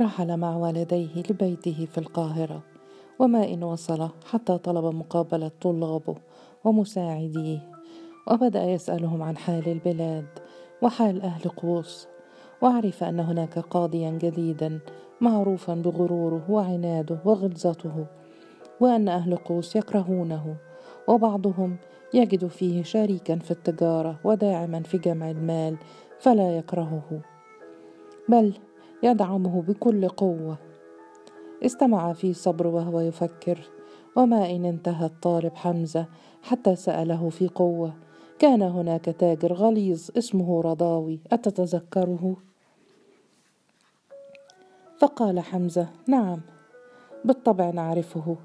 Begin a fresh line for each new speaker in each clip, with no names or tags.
رحل مع والديه لبيته في القاهرة وما إن وصل حتى طلب مقابلة طلابه ومساعديه وبدأ يسألهم عن حال البلاد وحال أهل قوس وعرف أن هناك قاضيا جديدا معروفا بغروره وعناده وغلظته وأن أهل قوس يكرهونه وبعضهم يجد فيه شريكا في التجارة وداعما في جمع المال فلا يكرهه. بل يدعمه بكل قوة. استمع في صبر وهو يفكر وما إن انتهى الطالب حمزة حتى سأله في قوة. كان هناك تاجر غليظ اسمه رضاوي أتتذكره؟ فقال حمزة نعم بالطبع نعرفه.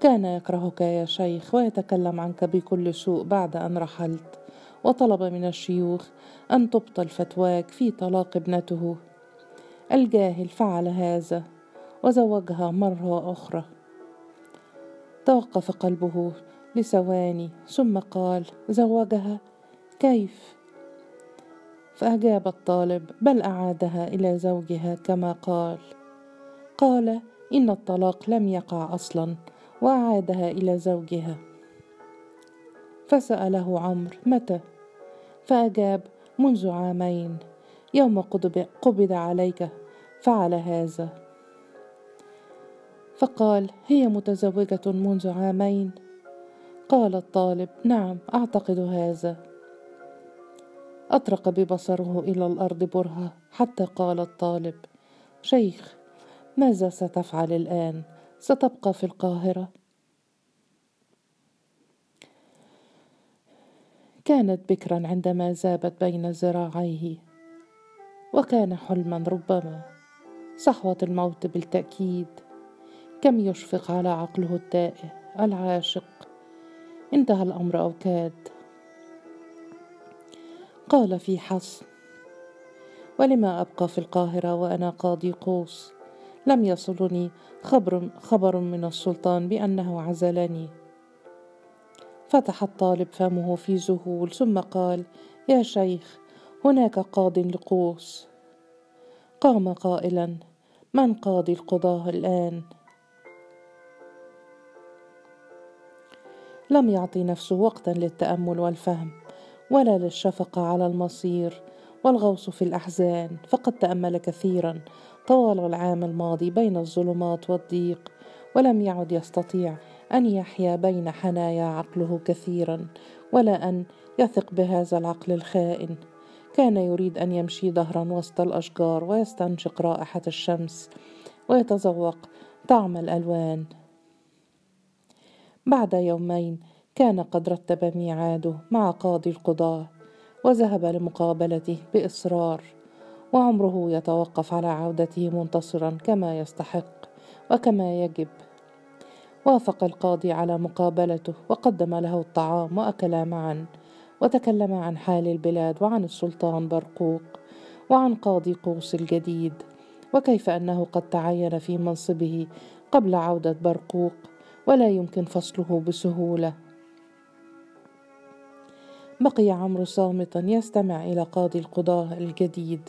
كان يكرهك يا شيخ ويتكلم عنك بكل سوء بعد أن رحلت. وطلب من الشيوخ أن تبطل فتواك في طلاق ابنته. الجاهل فعل هذا وزوجها مرة أخرى. توقف قلبه لثواني ثم قال زوجها؟ كيف؟ فأجاب الطالب بل أعادها إلى زوجها كما قال. قال إن الطلاق لم يقع أصلا وأعادها إلى زوجها. فسأله عمرو متى؟ فأجاب منذ عامين. يوم قبض عليك فعل هذا. فقال هي متزوجة منذ عامين. قال الطالب نعم أعتقد هذا. أطرق ببصره إلى الأرض برهة حتى قال الطالب شيخ ماذا ستفعل الآن؟ ستبقى في القاهرة. كانت بكرا عندما زابت بين ذراعيه. وكان حلما ربما صحوة الموت بالتأكيد. كم يشفق على عقله التائه العاشق. انتهى الأمر أو كاد. قال في حصن ولما أبقى في القاهرة وأنا قاضي قوس لم يصلني خبر, خبر من السلطان بأنه عزلني. فتح الطالب فمه في ذهول ثم قال يا شيخ هناك قاض لقوس. قام قائلا من قاضي القضاة الآن؟ لم يعطي نفسه وقتا للتأمل والفهم ولا للشفقة على المصير والغوص في الأحزان. فقد تأمل كثيرا طوال العام الماضي بين الظلمات والضيق ولم يعد يستطيع أن يحيا بين حنايا عقله كثيرا ولا أن يثق بهذا العقل الخائن. كان يريد أن يمشي ظهرا وسط الأشجار ويستنشق رائحة الشمس ويتذوق طعم الألوان. بعد يومين كان قد رتب ميعاده مع قاضي القضاة وذهب لمقابلته بإصرار وعمره يتوقف على عودته منتصرا كما يستحق وكما يجب. وافق القاضي على مقابلته وقدم له الطعام واكلا معا. وتكلم عن حال البلاد وعن السلطان برقوق وعن قاضي قوس الجديد وكيف أنه قد تعين في منصبه قبل عودة برقوق ولا يمكن فصله بسهولة. بقي عمرو صامتا يستمع إلى قاضي القضاة الجديد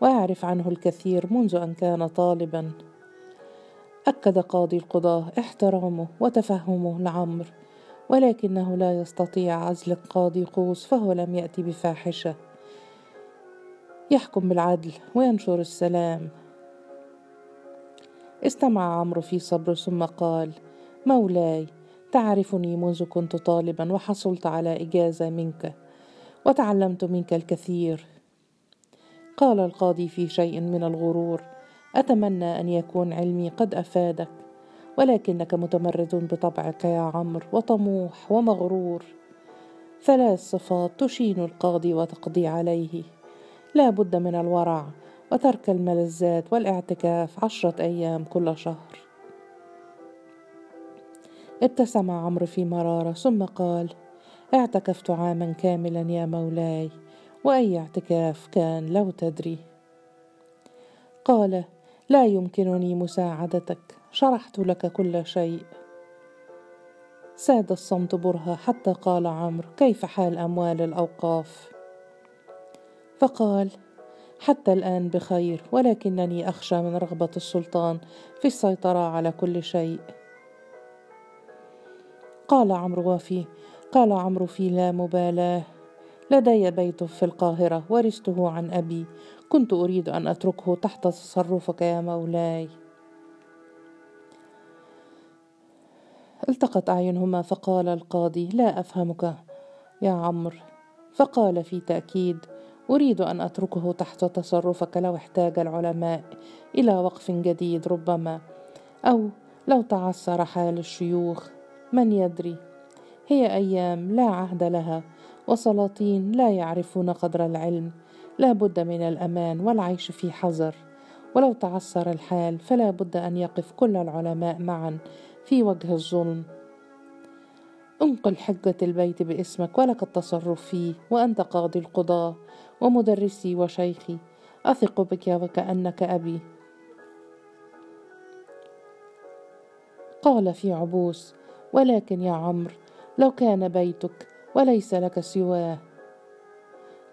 ويعرف عنه الكثير منذ أن كان طالبا. أكد قاضي القضاة احترامه وتفهمه لعمرو ولكنه لا يستطيع عزل قاضي قوس فهو لم يأتي بفاحشة. يحكم بالعدل وينشر السلام. استمع عمرو في صبر ثم قال مولاي تعرفني منذ كنت طالبا وحصلت على إجازة منك وتعلمت منك الكثير. قال القاضي في شيء من الغرور أتمنى أن يكون علمي قد أفادك. ولكنك متمرد بطبعك يا عمرو وطموح ومغرور. ثلاث صفات تشين القاضي وتقضي عليه. لا بد من الورع وترك الملذات والاعتكاف عشرة أيام كل شهر. ابتسم عمرو في مرارة ثم قال اعتكفت عاما كاملا يا مولاي وأي اعتكاف كان لو تدري. قال لا يمكنني مساعدتك. شرحت لك كل شيء. ساد الصمت برهة حتى قال عمرو كيف حال أموال الأوقاف؟ فقال حتى الآن بخير ولكنني أخشى من رغبة السلطان في السيطرة على كل شيء. قال عمرو وفي قال عمرو في لا مبالاة. لدي بيت في القاهرة ورثته عن أبي. كنت أريد أن أتركه تحت تصرفك يا مولاي. التقت أعينهما فقال القاضي لا أفهمك يا عمرو. فقال في تأكيد أريد أن أتركه تحت تصرفك لو احتاج العلماء إلى وقف جديد ربما. أو لو تعثر حال الشيوخ من يدري؟ هي أيام لا عهد لها وسلاطين لا يعرفون قدر العلم. لا بد من الأمان والعيش في حذر. ولو تعثر الحال فلا بد أن يقف كل العلماء معا. في وجه الظلم. انقل حجة البيت باسمك ولك التصرف فيه وأنت قاضي القضاة ومدرسي وشيخي. أثق بك وكأنك أبي. قال في عبوس ولكن يا عمرو لو كان بيتك وليس لك سواه.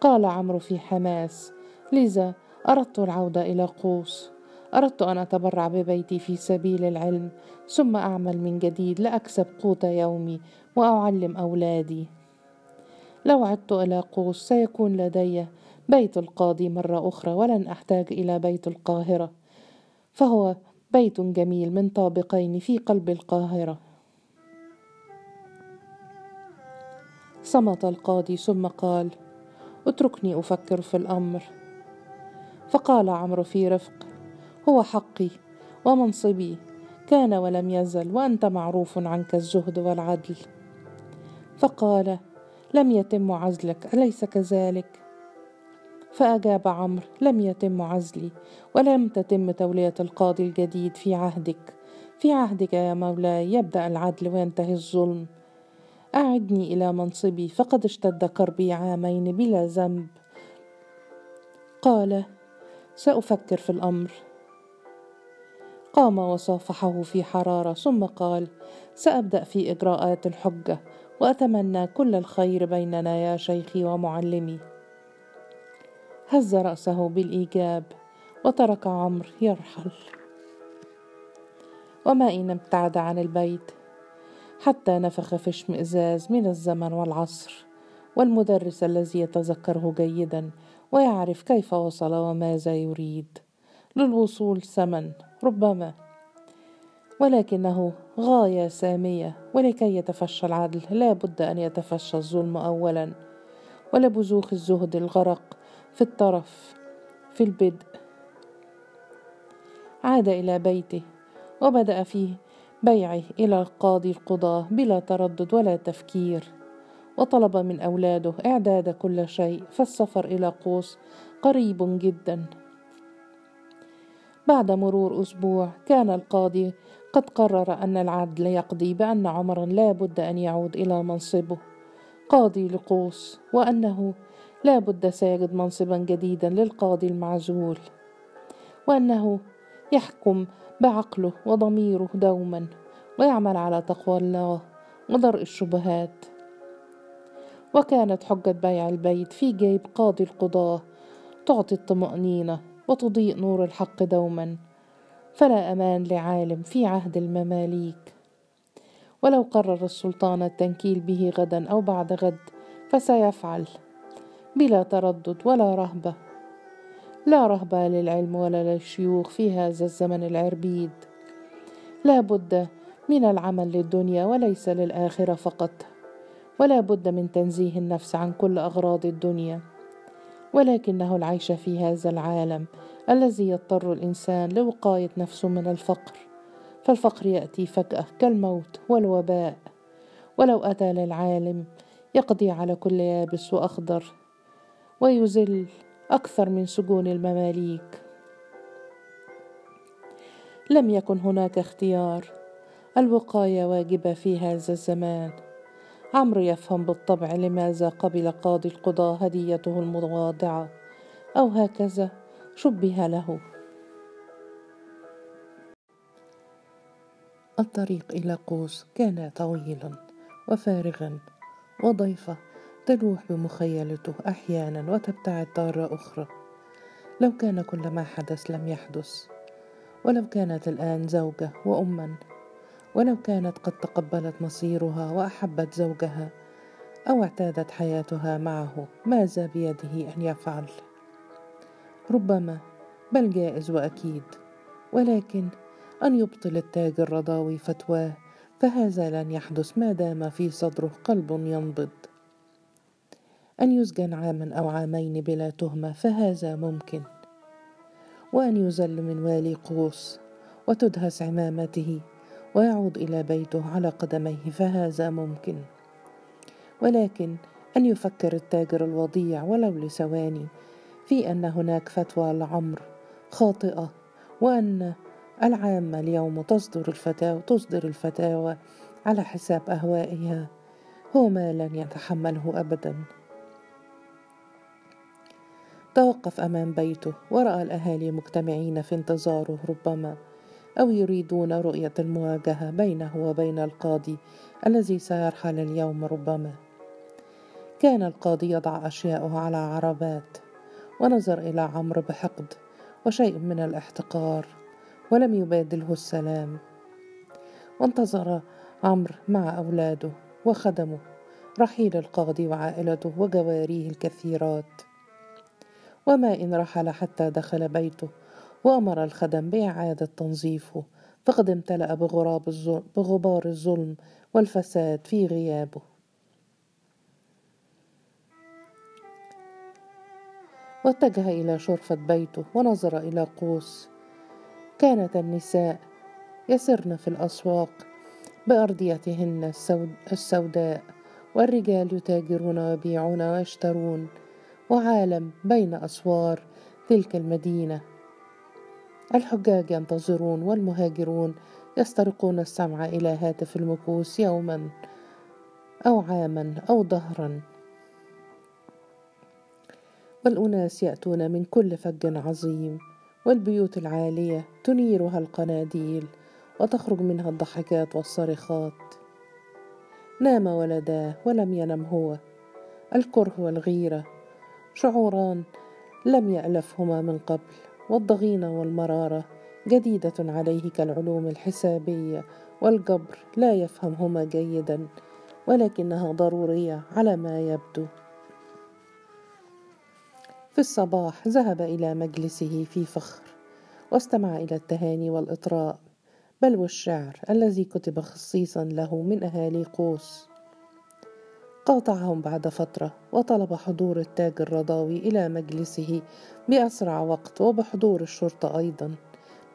قال عمرو في حماس لذا أردت العودة إلى قوس. أردت أن أتبرع ببيتي في سبيل العلم ثم أعمل من جديد لأكسب قوت يومي وأعلم أولادي. لو عدت إلى قوس سيكون لدي بيت القاضي مرة أخرى ولن أحتاج إلى بيت القاهرة فهو بيت جميل من طابقين في قلب القاهرة. صمت القاضي ثم قال اتركني أفكر في الأمر. فقال عمرو في رفق هو حقي ومنصبي. كان ولم يزل وأنت معروف عنك الزهد والعدل. فقال لم يتم عزلك أليس كذلك؟ فأجاب عمرو لم يتم عزلي ولم تتم تولية القاضي الجديد في عهدك. في عهدك يا مولاي يبدأ العدل وينتهي الظلم. أعدني إلى منصبي فقد اشتد كربي عامين بلا ذنب. قال سأفكر في الأمر. قام وصافحه في حرارة ثم قال سأبدأ في إجراءات الحجة وأتمنى كل الخير بيننا يا شيخي ومعلمي. هز رأسه بالإيجاب وترك عمرو يرحل. وما إن ابتعد عن البيت حتى نفخ في اشمئزاز من الزمن والعصر والمدرس الذي يتذكره جيدا ويعرف كيف وصل وماذا يريد. للوصول ثمن ربما. ولكنه غاية سامية ولكي يتفشى العدل. لا بد أن يتفشى الظلم أولا. ولبزوخ الزهد الغرق في الطرف في البدء. عاد إلى بيته وبدأ فيه بيعه إلى القاضي القضاة بلا تردد ولا تفكير. وطلب من أولاده إعداد كل شيء فالسفر إلى قوس قريب جدا. بعد مرور أسبوع كان القاضي قد قرر أن العدل يقضي بأن عمرا لا بد أن يعود إلى منصبه. قاضي لقوس وأنه لا بد سيجد منصبا جديدا للقاضي المعزول وأنه يحكم بعقله وضميره دوما ويعمل على تقوى الله ودرء الشبهات. وكانت حجة بيع البيت في جيب قاضي القضاة تعطي الطمأنينة وتضيء نور الحق دوما فلا أمان لعالم في عهد المماليك. ولو قرر السلطان التنكيل به غدا أو بعد غد فسيفعل بلا تردد ولا رهبة. لا رهبة للعلم ولا للشيوخ في هذا الزمن العربيد. لا بد من العمل للدنيا وليس للآخرة فقط. ولا بد من تنزيه النفس عن كل أغراض الدنيا. ولكنه العيش في هذا العالم الذي يضطر الإنسان لوقاية نفسه من الفقر. فالفقر يأتي فجأة كالموت والوباء. ولو أتى للعالم يقضي على كل يابس وأخضر ويزل أكثر من سجون المماليك. لم يكن هناك اختيار. الوقاية واجبة في هذا الزمان. عمرو يفهم بالطبع لماذا قبل قاضي القضاة هديته المتواضعة أو هكذا شبه له. الطريق إلى قوس كان طويلا وفارغا وضيفة تلوح بمخيلته أحيانا وتبتعد تارة أخرى. لو كان كل ما حدث لم يحدث ولو كانت الآن زوجة وأما ولو كانت قد تقبلت مصيرها وأحبت زوجها أو اعتادت حياتها معه ماذا بيده أن يفعل؟ ربما بل جائز وأكيد ولكن أن يبطل التاج الرضاوي فتواه فهذا لن يحدث ما دام في صدره قلب ينبض أن يسجن عاما أو عامين بلا تهمة فهذا ممكن وأن يزل من والي قوس وتدهس عمامته ويعود إلى بيته على قدميه فهذا ممكن. ولكن أن يفكر التاجر الوضيع ولو لثواني في أن هناك فتوى لعمر خاطئة وأن العامة اليوم تصدر الفتاوى تصدر الفتاوى على حساب أهوائها. هو ما لن يتحمله أبدا. توقف أمام بيته ورأى الأهالي مجتمعين في انتظاره ربما. أو يريدون رؤية المواجهة بينه وبين القاضي الذي سيرحل اليوم ربما. كان القاضي يضع أشياءه على عربات ونظر إلى عمرو بحقد وشيء من الاحتقار ولم يبادله السلام. وانتظر عمرو مع أولاده وخدمه رحيل القاضي وعائلته وجواريه الكثيرات. وما إن رحل حتى دخل بيته وأمر الخدم بإعادة تنظيفه فقد امتلأ بغراب الظلم بغبار الظلم والفساد في غيابه. واتجه إلى شرفة بيته ونظر إلى قوس. كانت النساء يسرن في الأسواق بأرديتهن السوداء والرجال يتاجرون ويبيعون ويشترون وعالم بين أسوار تلك المدينة. الحجاج ينتظرون والمهاجرون يسترقون السمع إلى هاتف المكوس يوما أو عاما أو دهرا والأناس يأتون من كل فج عظيم والبيوت العالية تنيرها القناديل وتخرج منها الضحكات والصرخات. نام ولداه ولم ينم هو الكره والغيرة شعوران لم يألفهما من قبل. والضغينة والمرارة جديدة عليه كالعلوم الحسابية والجبر لا يفهمهما جيدا ولكنها ضرورية على ما يبدو. في الصباح ذهب إلى مجلسه في فخر واستمع إلى التهاني والإطراء بل والشعر الذي كتب خصيصا له من أهالي قوس. قاطعهم بعد فترة وطلب حضور التاج الرضاوي إلى مجلسه بأسرع وقت وبحضور الشرطة أيضا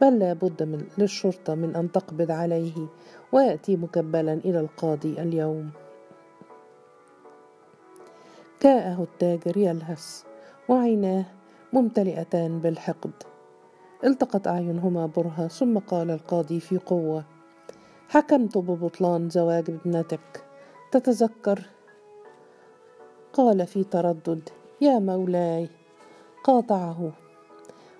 بل لا بد من للشرطة من أن تقبض عليه ويأتي مكبلا إلى القاضي اليوم. كاءه التاجر يلهث وعيناه ممتلئتان بالحقد. التقت أعينهما برهة ثم قال القاضي في قوة حكمت ببطلان زواج ابنتك. تتذكر قال في تردد يا مولاي. قاطعه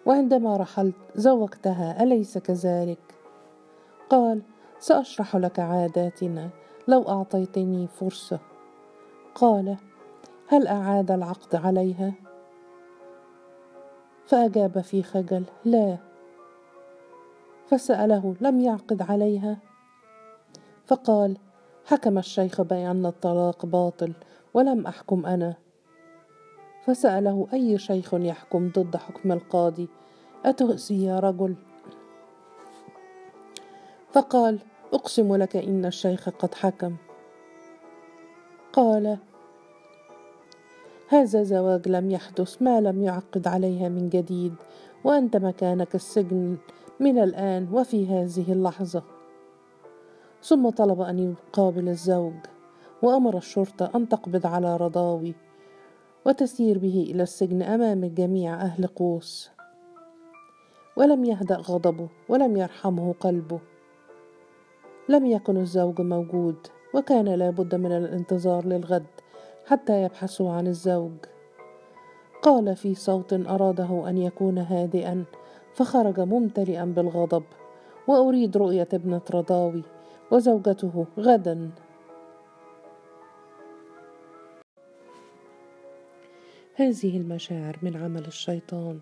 وعندما رحلت زوجتها أليس كذلك؟ قال سأشرح لك عاداتنا لو أعطيتني فرصة. قال هل أعاد العقد عليها؟ فأجاب في خجل لا. فسأله لم يعقد عليها؟ فقال حكم الشيخ بأن الطلاق باطل ولم أحكم أنا. فسأله أي شيخ يحكم ضد حكم القاضي أتؤسي يا رجل؟ فقال أقسم لك إن الشيخ قد حكم. قال هذا زواج لم يحدث ما لم يعقد عليها من جديد وأنت مكانك السجن من الآن وفي هذه اللحظة. ثم طلب أن يقابل الزوج. وأمر الشرطة أن تقبض على رضاوي وتسير به إلى السجن أمام جميع أهل قوس. ولم يهدأ غضبه ولم يرحمه قلبه. لم يكن الزوج موجود وكان لابد من الانتظار للغد حتى يبحثوا عن الزوج. قال في صوت أراده أن يكون هادئا فخرج ممتلئا بالغضب وأريد رؤية ابنة رضاوي وزوجته غدا. هذه المشاعر من عمل الشيطان.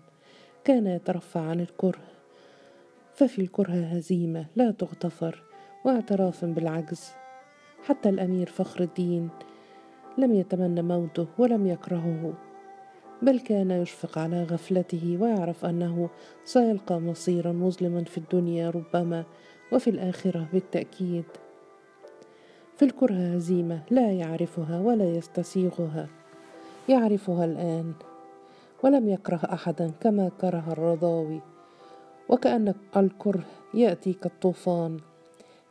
كان يترفع عن الكره. ففي الكره هزيمة لا تغتفر واعتراف بالعجز. حتى الأمير فخر الدين. لم يتمنى موته ولم يكرهه. بل كان يشفق على غفلته ويعرف أنه سيلقى مصيرا مظلما في الدنيا ربما وفي الآخرة بالتأكيد. في الكره هزيمة لا يعرفها ولا يستسيغها. يعرفها الآن ولم يكره أحدا كما كره الرضاوي. وكأن الكره يأتي كالطوفان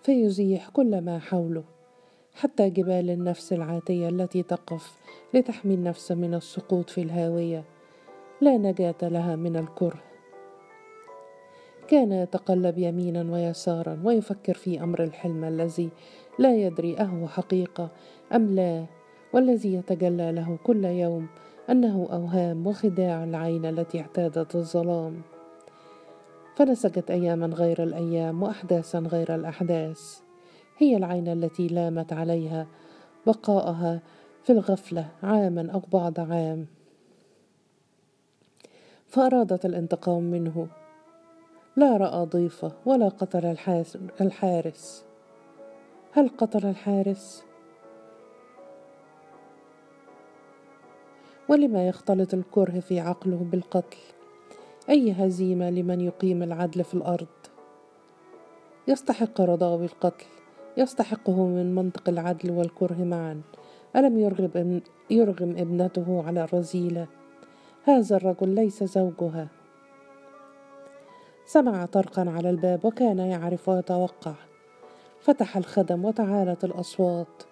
فيزيح كل ما حوله حتى جبال النفس العاتية التي تقف لتحمي النفس من السقوط في الهاوية. لا نجاة لها من الكره. كان يتقلب يمينا ويسارا ويفكر في أمر الحلم الذي لا يدري أهو حقيقة أم لا. والذي يتجلى له كل يوم أنه أوهام وخداع العين التي اعتادت الظلام. فنسجت أياما غير الأيام وأحداثا غير الأحداث. هي العين التي لامت عليها بقاءها في الغفلة عاما أو بعض عام. فأرادت الانتقام منه. لا رأى ضيفه ولا قتل الحارس. هل قتل الحارس؟ ولما يختلط الكره في عقله بالقتل؟ أي هزيمة لمن يقيم العدل في الأرض؟ يستحق رضاوي القتل يستحقه من منطق العدل والكره معا. ألم يرغب يرغم ابنته على الرذيله هذا الرجل ليس زوجها. سمع طرقا على الباب وكان يعرف ويتوقع. فتح الخدم وتعالت الأصوات.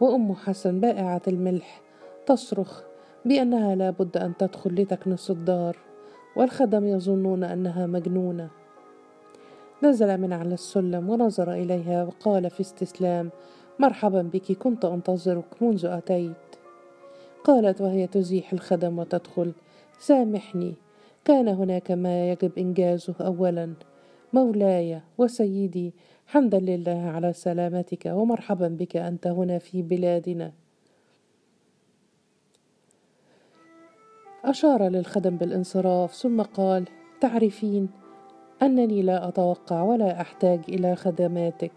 وأم حسن بائعة الملح تصرخ بأنها لا بد أن تدخل لتكنس الدار والخدم يظنون أنها مجنونة. نزل من على السلم ونظر إليها وقال في استسلام مرحبا بك كنت أنتظرك منذ أتيت. قالت وهي تزيح الخدم وتدخل سامحني كان هناك ما يجب إنجازه اولا مولاي وسيدي حمدا لله على سلامتك ومرحبا بك أنت هنا في بلادنا. أشار للخدم بالانصراف ثم قال تعرفين أنني لا أتوقع ولا أحتاج إلى خدماتك.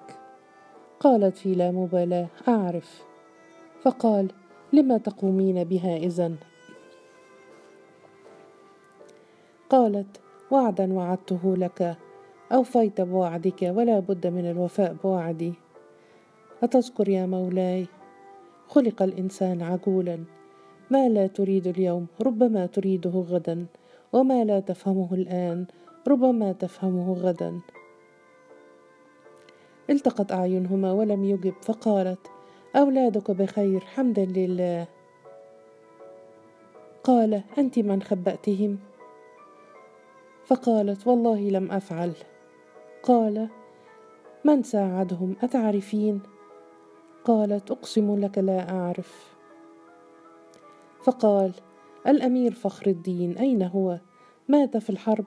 قالت في لا مبالاة أعرف. فقال لما تقومين بها إذن؟ قالت وعدا وعدته لك أوفيت بوعدك ولا بد من الوفاء بوعدي. أتذكر يا مولاي خلق الإنسان عجولا. ما لا تريد اليوم ربما تريده غدا وما لا تفهمه الآن ربما تفهمه غدا. التقت أعينهما ولم يجب فقالت أولادك بخير حمدا لله. قال أنت من خبأتهم؟ فقالت والله لم أفعل. قال من ساعدهم أتعرفين؟ قالت أقسم لك لا أعرف. فقال الأمير فخر الدين أين هو؟ مات في الحرب.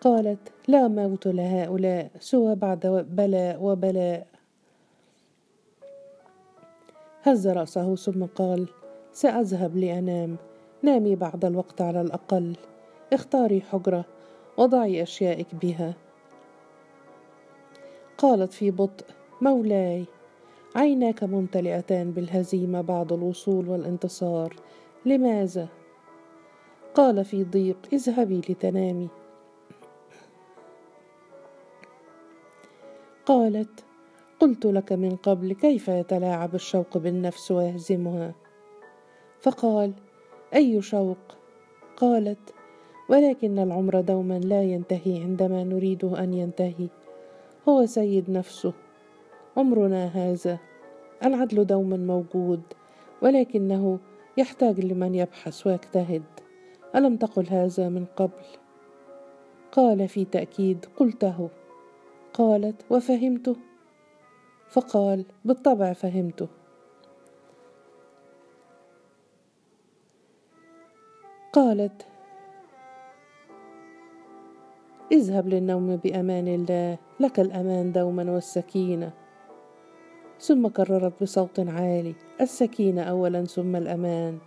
قالت لا موت لهؤلاء سوى بعد بلاء وبلاء. هز رأسه ثم قال سأذهب لأنام نامي بعض الوقت على الأقل اختاري حجرة وضعي أشيائك بها. قالت في بطء مولاي عيناك ممتلئتان بالهزيمة بعد الوصول والانتصار. لماذا؟ قال في ضيق اذهبي لتنامي. قالت قلت لك من قبل كيف يتلاعب الشوق بالنفس ويهزمها؟ فقال أي شوق؟ قالت ولكن العمر دوما لا ينتهي عندما نريده أن ينتهي. هو سيد نفسه. عمرنا هذا. العدل دوما موجود ولكنه يحتاج لمن يبحث ويجتهد. ألم تقل هذا من قبل؟ قال في تأكيد قلته. قالت وفهمته. فقال بالطبع فهمته. قالت اذهب للنوم بأمان الله. لك الأمان دوما والسكينة. ثم كررت بصوت عالي السكينة اولا ثم الأمان.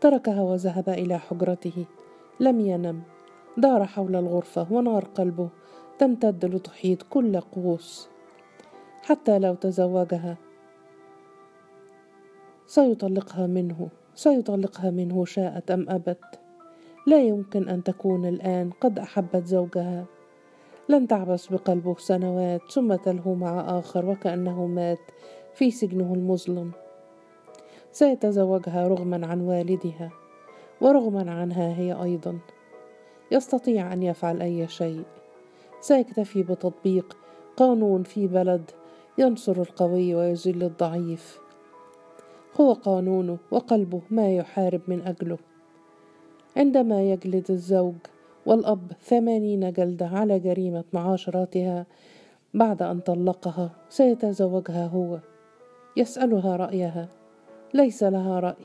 تركها وذهب إلى حجرته. لم ينم. دار حول الغرفة ونار قلبه تمتد لتحيط كل قوس. حتى لو تزوجها. سيطلقها منه. سيطلقها منه شاءت أم أبت. لا يمكن أن تكون الآن قد أحبت زوجها. لن تعبث بقلبه سنوات ثم تلهو مع آخر وكأنه مات في سجنه المظلم. سيتزوجها رغما عن والدها ورغما عنها هي أيضا. يستطيع أن يفعل أي شيء. سيكتفي بتطبيق قانون في بلد ينصر القوي ويذل الضعيف. هو قانونه وقلبه ما يحارب من أجله. عندما يجلد الزوج والأب ثمانين جلدة على جريمة معاشراتها بعد أن طلقها. سيتزوجها هو. يسألها رأيها. ليس لها رأي.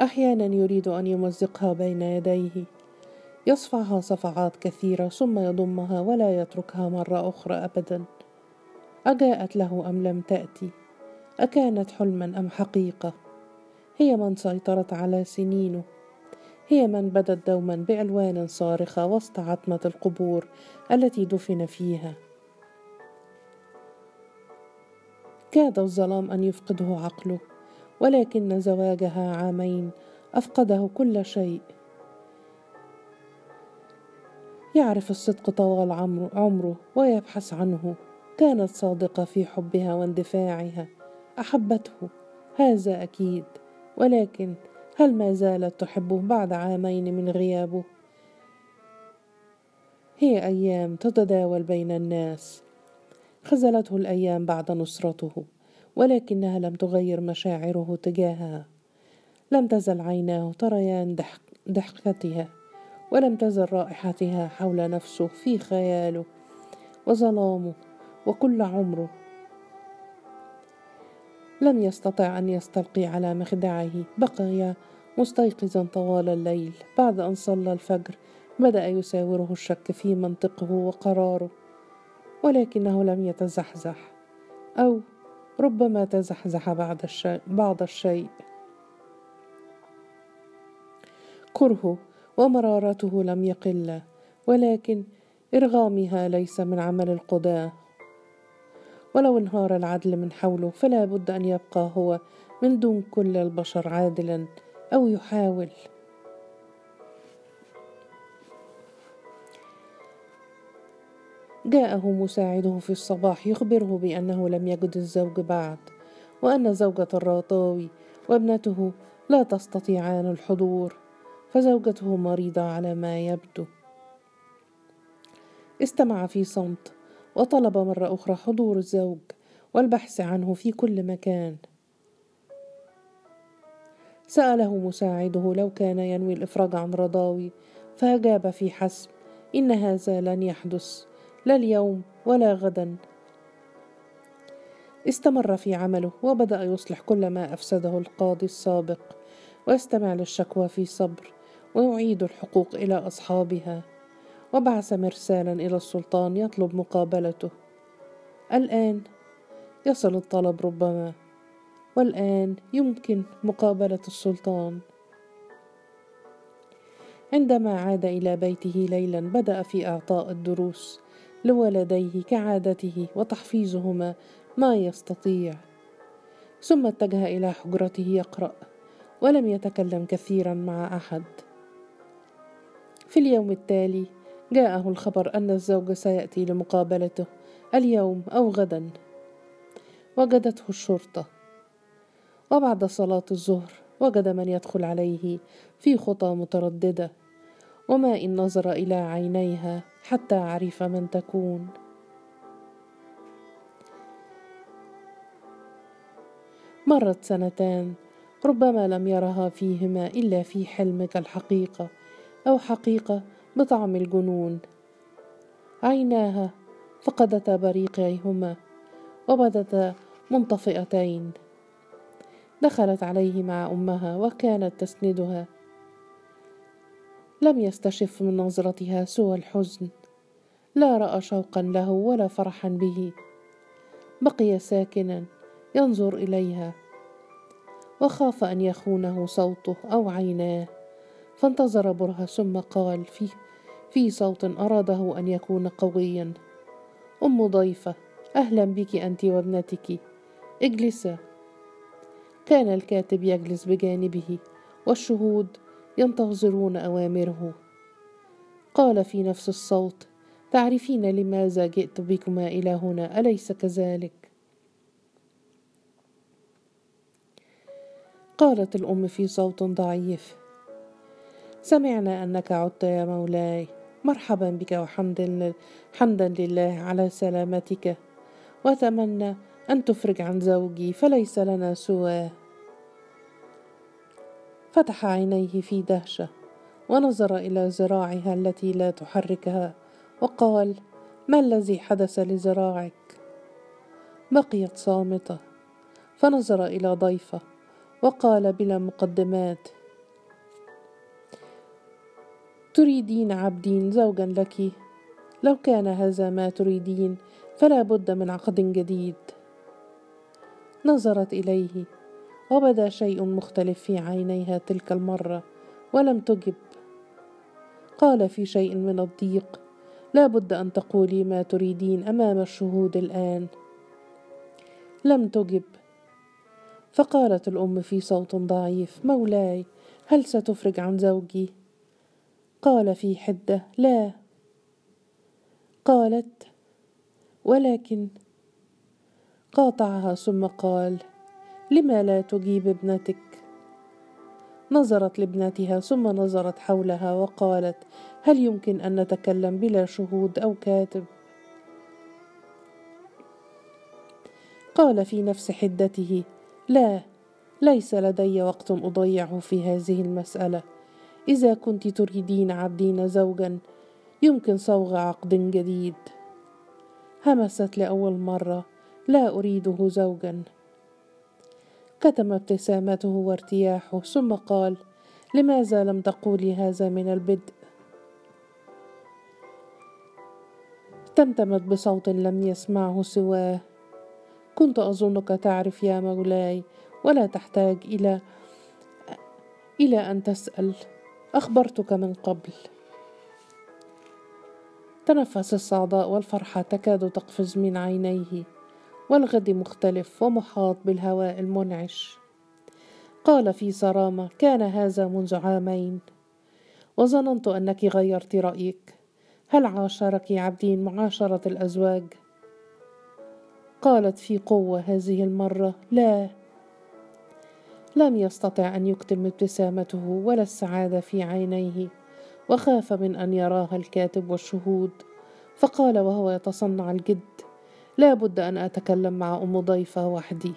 أحيانا يريد أن يمزقها بين يديه. يصفعها صفعات كثيرة ثم يضمها ولا يتركها مرة أخرى أبدا. أجاءت له أم لم تأتي؟ أكانت حلما أم حقيقة؟ هي من سيطرت على سنينه. هي من بدت دوما بألوان صارخة وسط عتمة القبور التي دفن فيها. كاد الظلام أن يفقده عقله ولكن زواجها عامين أفقده كل شيء. يعرف الصدق طوال عمره ويبحث عنه. كانت صادقة في حبها واندفاعها. أحبته. هذا أكيد. ولكن هل ما زالت تحبه بعد عامين من غيابه؟ هي أيام تتداول بين الناس. خزلته الأيام بعد نصرته ولكنها لم تغير مشاعره تجاهها. لم تزل عيناه تريان ضحك ضحكتها ولم تزل رائحتها حول نفسه في خياله. وظلامه وكل عمره لم يستطع أن يستلقي على مخدعه بقي مستيقظا طوال الليل. بعد أن صلى الفجر بدأ يساوره الشك في منطقه وقراره ولكنه لم يتزحزح أو ربما تزحزح بعد الشيء بعض الشيء. كرهه ومرارته لم يقل ولكن إرغامها ليس من عمل القداة ولو انهار العدل من حوله فلا بد أن يبقى هو من دون كل البشر عادلا أو يحاول. جاءه مساعده في الصباح يخبره بأنه لم يجد الزوج بعد وأن زوجة الراطاوي وابنته لا تستطيعان الحضور فزوجته مريضة على ما يبدو. استمع في صمت. وطلب مرة أخرى حضور الزوج والبحث عنه في كل مكان. سأله مساعده لو كان ينوي الإفراج عن رضاوي فأجاب في حسب إن هذا لن يحدث لا اليوم ولا غدا. استمر في عمله وبدأ يصلح كل ما أفسده القاضي السابق ويستمع للشكوى في صبر ويعيد الحقوق إلى أصحابها. وبعث مرسالا إلى السلطان يطلب مقابلته. الآن يصل الطلب ربما والآن يمكن مقابلة السلطان. عندما عاد إلى بيته ليلا بدأ في إعطاء الدروس لولديه كعادته وتحفيظهما ما يستطيع. ثم اتجه إلى حجرته يقرأ ولم يتكلم كثيرا مع أحد. في اليوم التالي جاءه الخبر أن الزوج سيأتي لمقابلته اليوم أو غدا. وجدته الشرطة. وبعد صلاة الظهر وجد من يدخل عليه في خطى مترددة. وما إن نظر إلى عينيها حتى عرف من تكون. مرت سنتان ربما لم يرها فيهما إلا في حلم كالحقيقة أو حقيقة بطعم الجنون. عيناها فقدتا بريقيهما وبدتا منطفئتين. دخلت عليه مع أمها وكانت تسندها. لم يستشف من نظرتها سوى الحزن. لا رأى شوقا له ولا فرحا به. بقي ساكنا ينظر إليها. وخاف أن يخونه صوته أو عيناه. فانتظر برهة ثم قال في في صوت أراده أن يكون قويا. أم ضيفة أهلا بك أنت وابنتك. اجلسا كان الكاتب يجلس بجانبه والشهود ينتظرون أوامره. قال في نفس الصوت تعرفين لماذا جئت بكما إلى هنا؟ أليس كذلك؟ قالت الأم في صوت ضعيف. سمعنا أنك عدت يا مولاي. مرحبا بك وحمدا حمدا لله على سلامتك. وأتمنى أن تفرج عن زوجي فليس لنا سواه. فتح عينيه في دهشة ونظر إلى ذراعها التي لا تحركها وقال ما الذي حدث لذراعك؟ بقيت صامتة فنظر إلى ضيفة وقال بلا مقدمات تريدين عبدين زوجا لك. لو كان هذا ما تريدين فلا بد من عقد جديد. نظرت إليه وبدا شيء مختلف في عينيها تلك المرة ولم تجب. قال في شيء من الضيق لا بد أن تقولي ما تريدين أمام الشهود الآن. لم تجب. فقالت الأم في صوت ضعيف مولاي هل ستفرج عن زوجي؟ قال في حدة لا. قالت ولكن قاطعها ثم قال لما لا تجيب ابنتك؟ نظرت لابنتها ثم نظرت حولها وقالت هل يمكن أن نتكلم بلا شهود أو كاتب؟ قال في نفس حدته لا ليس لدي وقت اضيعه في هذه المسألة. إذا كنت تريدين عبدين زوجا يمكن صوغ عقد جديد. همست لأول مرة لا أريده زوجا. كتم ابتسامته وارتياحه ثم قال لماذا لم تقولي هذا من البدء؟ تمتمت بصوت لم يسمعه سواه. كنت أظنك تعرف يا مولاي ولا تحتاج إلى إلى أن تسأل. أخبرتك من قبل. تنفس الصعداء والفرحة تكاد تقفز من عينيه والغد مختلف ومحاط بالهواء المنعش. قال في صرامة كان هذا منذ عامين. وظننت أنك غيرت رأيك. هل عاشرك عبدين معاشرة الأزواج؟ قالت في قوة هذه المرة لا. لم يستطع أن يكتم ابتسامته ولا السعادة في عينيه وخاف من أن يراها الكاتب والشهود. فقال وهو يتصنع الجد لا بد أن أتكلم مع أم ضيفة وحدي.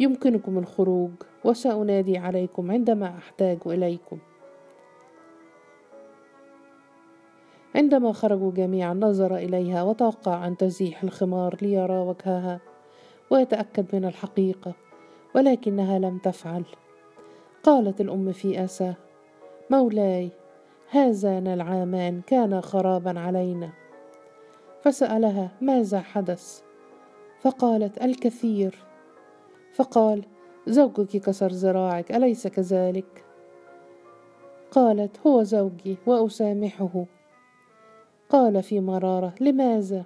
يمكنكم الخروج وسأنادي عليكم عندما أحتاج إليكم. عندما خرجوا جميعا نظر إليها وتوقع أن تزيح الخمار ليرى وجهها ويتأكد من الحقيقة. ولكنها لم تفعل. قالت الأم في آسى مولاي هذان العامان كانا خرابا علينا. فسألها ماذا حدث؟ فقالت الكثير. فقال زوجك كسر ذراعك أليس كذلك؟ قالت هو زوجي وأسامحه. قال في مرارة لماذا؟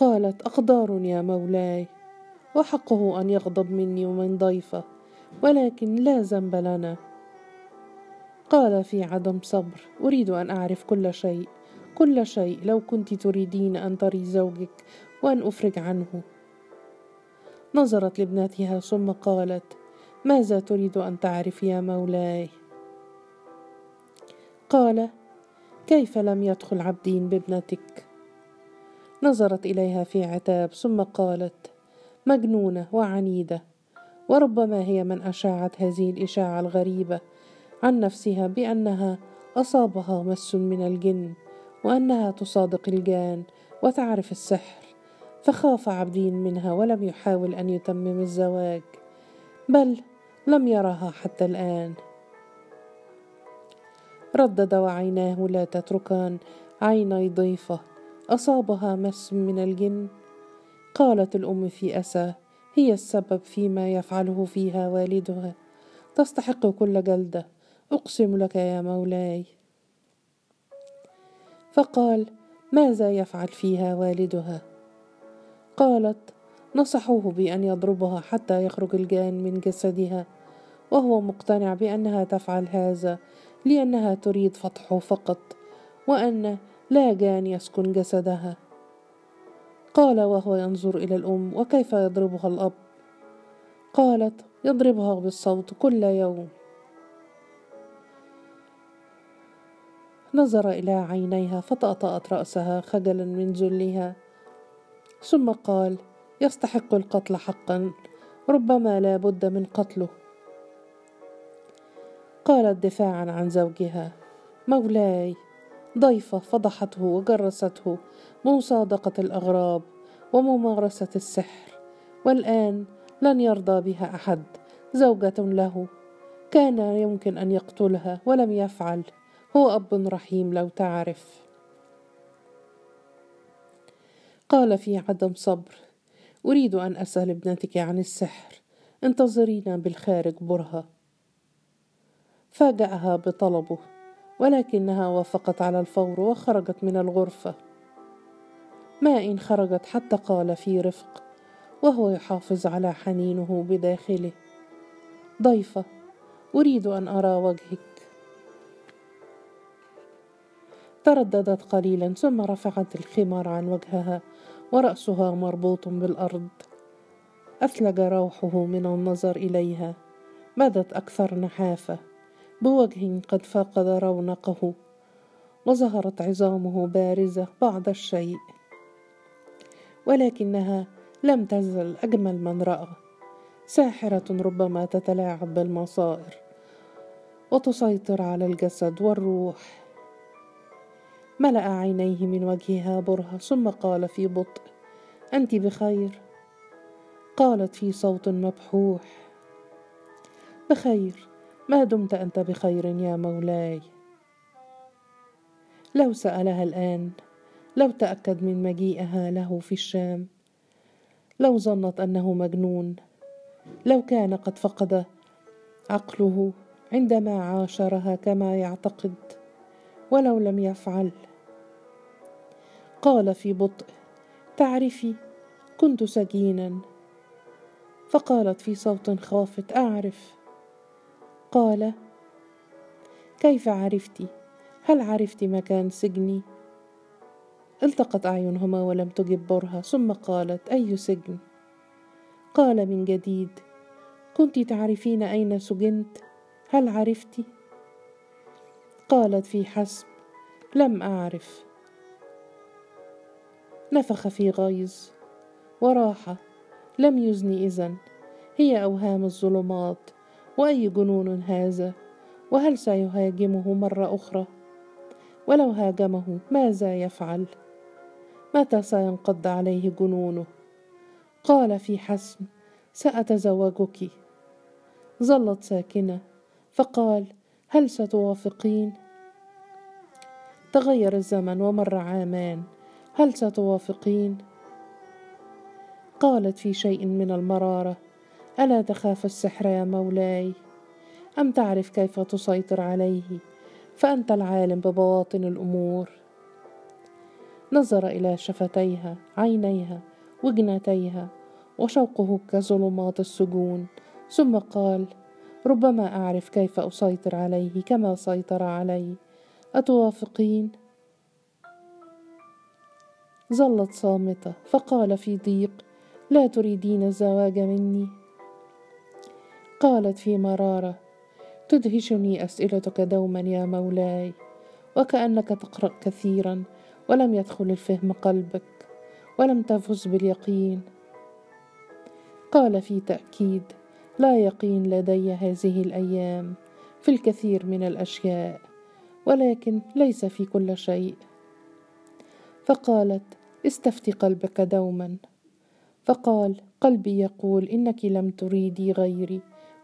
قالت أقدار يا مولاي وحقه أن يغضب مني ومن ضيفه ولكن لا ذنب لنا. قال في عدم صبر أريد أن أعرف كل شيء كل شيء لو كنت تريدين أن تري زوجك وأن أفرج عنه. نظرت لابنتها ثم قالت ماذا تريد أن تعرف يا مولاي؟ قال كيف لم يدخل عبدين بابنتك؟ نظرت إليها في عتاب ثم قالت مجنونة وعنيدة وربما هي من أشاعت هذه الإشاعة الغريبة عن نفسها بأنها أصابها مس من الجن وأنها تصادق الجان وتعرف السحر فخاف عبدين منها ولم يحاول أن يتمم الزواج بل لم يرها حتى الآن. ردد وعيناه لا تتركان عيني ضيفة. أصابها مس من الجن. قالت الأم في أسى هي السبب فيما يفعله فيها والدها. تستحق كل جلدة. أقسم لك يا مولاي. فقال ماذا يفعل فيها والدها؟ قالت نصحوه بأن يضربها حتى يخرج الجان من جسدها وهو مقتنع بأنها تفعل هذا لأنها تريد فتحه فقط وأن لا جان يسكن جسدها. قال وهو ينظر إلى الأم وكيف يضربها الأب؟ قالت يضربها بالصوت كل يوم. نظر إلى عينيها فطأطأت رأسها خجلا من ذلها. ثم قال يستحق القتل حقا ربما لا بد من قتله. قالت دفاعا عن زوجها مولاي ضيفة فضحته وجرسته بمصادقه الأغراب وممارسة السحر والآن لن يرضى بها أحد. زوجة له كان يمكن أن يقتلها ولم يفعل. هو أب رحيم لو تعرف. قال في عدم صبر أريد أن أسأل ابنتك عن السحر. انتظرينا بالخارج برهة. فاجأها بطلبه. ولكنها وافقت على الفور وخرجت من الغرفة. ما إن خرجت حتى قال في رفق وهو يحافظ على حنينه بداخله. ضيفة أريد أن أرى وجهك. ترددت قليلا ثم رفعت الخمار عن وجهها ورأسها مربوط بالأرض. اثلج روحه من النظر إليها بدت أكثر نحافة. بوجه قد فقد رونقه وظهرت عظامه بارزة بعض الشيء. ولكنها لم تزل أجمل من رأى. ساحرة ربما تتلاعب بالمصائر وتسيطر على الجسد والروح. ملأ عينيه من وجهها برهة ثم قال في بطء أنت بخير؟ قالت في صوت مبحوح بخير. ما دمت أنت بخير يا مولاي. لو سألها الآن لو تأكد من مجيئها له في الشام لو ظنت أنه مجنون لو كان قد فقد عقله عندما عاشرها كما يعتقد ولو لم يفعل. قال في بطء تعرفي كنت سجينا. فقالت في صوت خافت أعرف. قال كيف عرفت؟ هل عرفت مكان سجني؟ التقت أعينهما ولم تجب برهه ثم قالت أي سجن؟ قال من جديد كنت تعرفين أين سجنت؟ هل عرفت؟ قالت في حسب لم أعرف. نفخ في غيظ وراح لم يزني إذن هي أوهام الظلمات. واي جنون هذا؟ وهل سيهاجمه مرة أخرى؟ ولو هاجمه ماذا يفعل؟ متى سينقض عليه جنونه؟ قال في حسم سأتزوجك. ظلت ساكنة فقال هل ستوافقين؟ تغير الزمن ومر عامان هل ستوافقين؟ قالت في شيء من المرارة ألا تخاف السحر يا مولاي؟ أم تعرف كيف تسيطر عليه؟ فأنت العالم ببواطن الأمور. نظر إلى شفتيها عينيها وجنتيها وشوقه كظلمات السجون. ثم قال ربما أعرف كيف أسيطر عليه كما سيطر علي. أتوافقين؟ ظلت صامتة فقال في ضيق لا تريدين الزواج مني. قالت في مرارة تدهشني أسئلتك دوما يا مولاي وكأنك تقرأ كثيرا ولم يدخل الفهم قلبك ولم تفز باليقين. قال في تأكيد لا يقين لدي هذه الأيام في الكثير من الأشياء ولكن ليس في كل شيء. فقالت استفتي قلبك دوما. فقال قلبي يقول إنك لم تريدي غيري.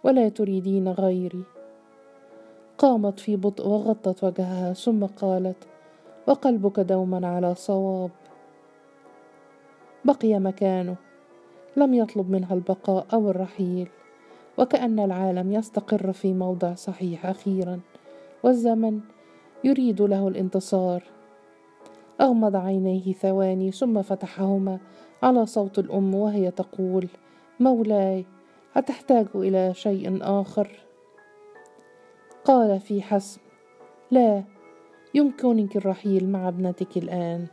ولا تريدين غيري. قامت في بطء وغطت وجهها ثم قالت وقلبك دوما على صواب. بقي مكانه. لم يطلب منها البقاء أو الرحيل. وكأن العالم يستقر في موضع صحيح أخيرا. والزمن يريد له الانتصار. أغمض عينيه ثواني ثم فتحهما على صوت الأم وهي تقول مولاي أتحتاج إلى شيء آخر؟ قال في حسم لا يمكنك الرحيل مع ابنتك الآن.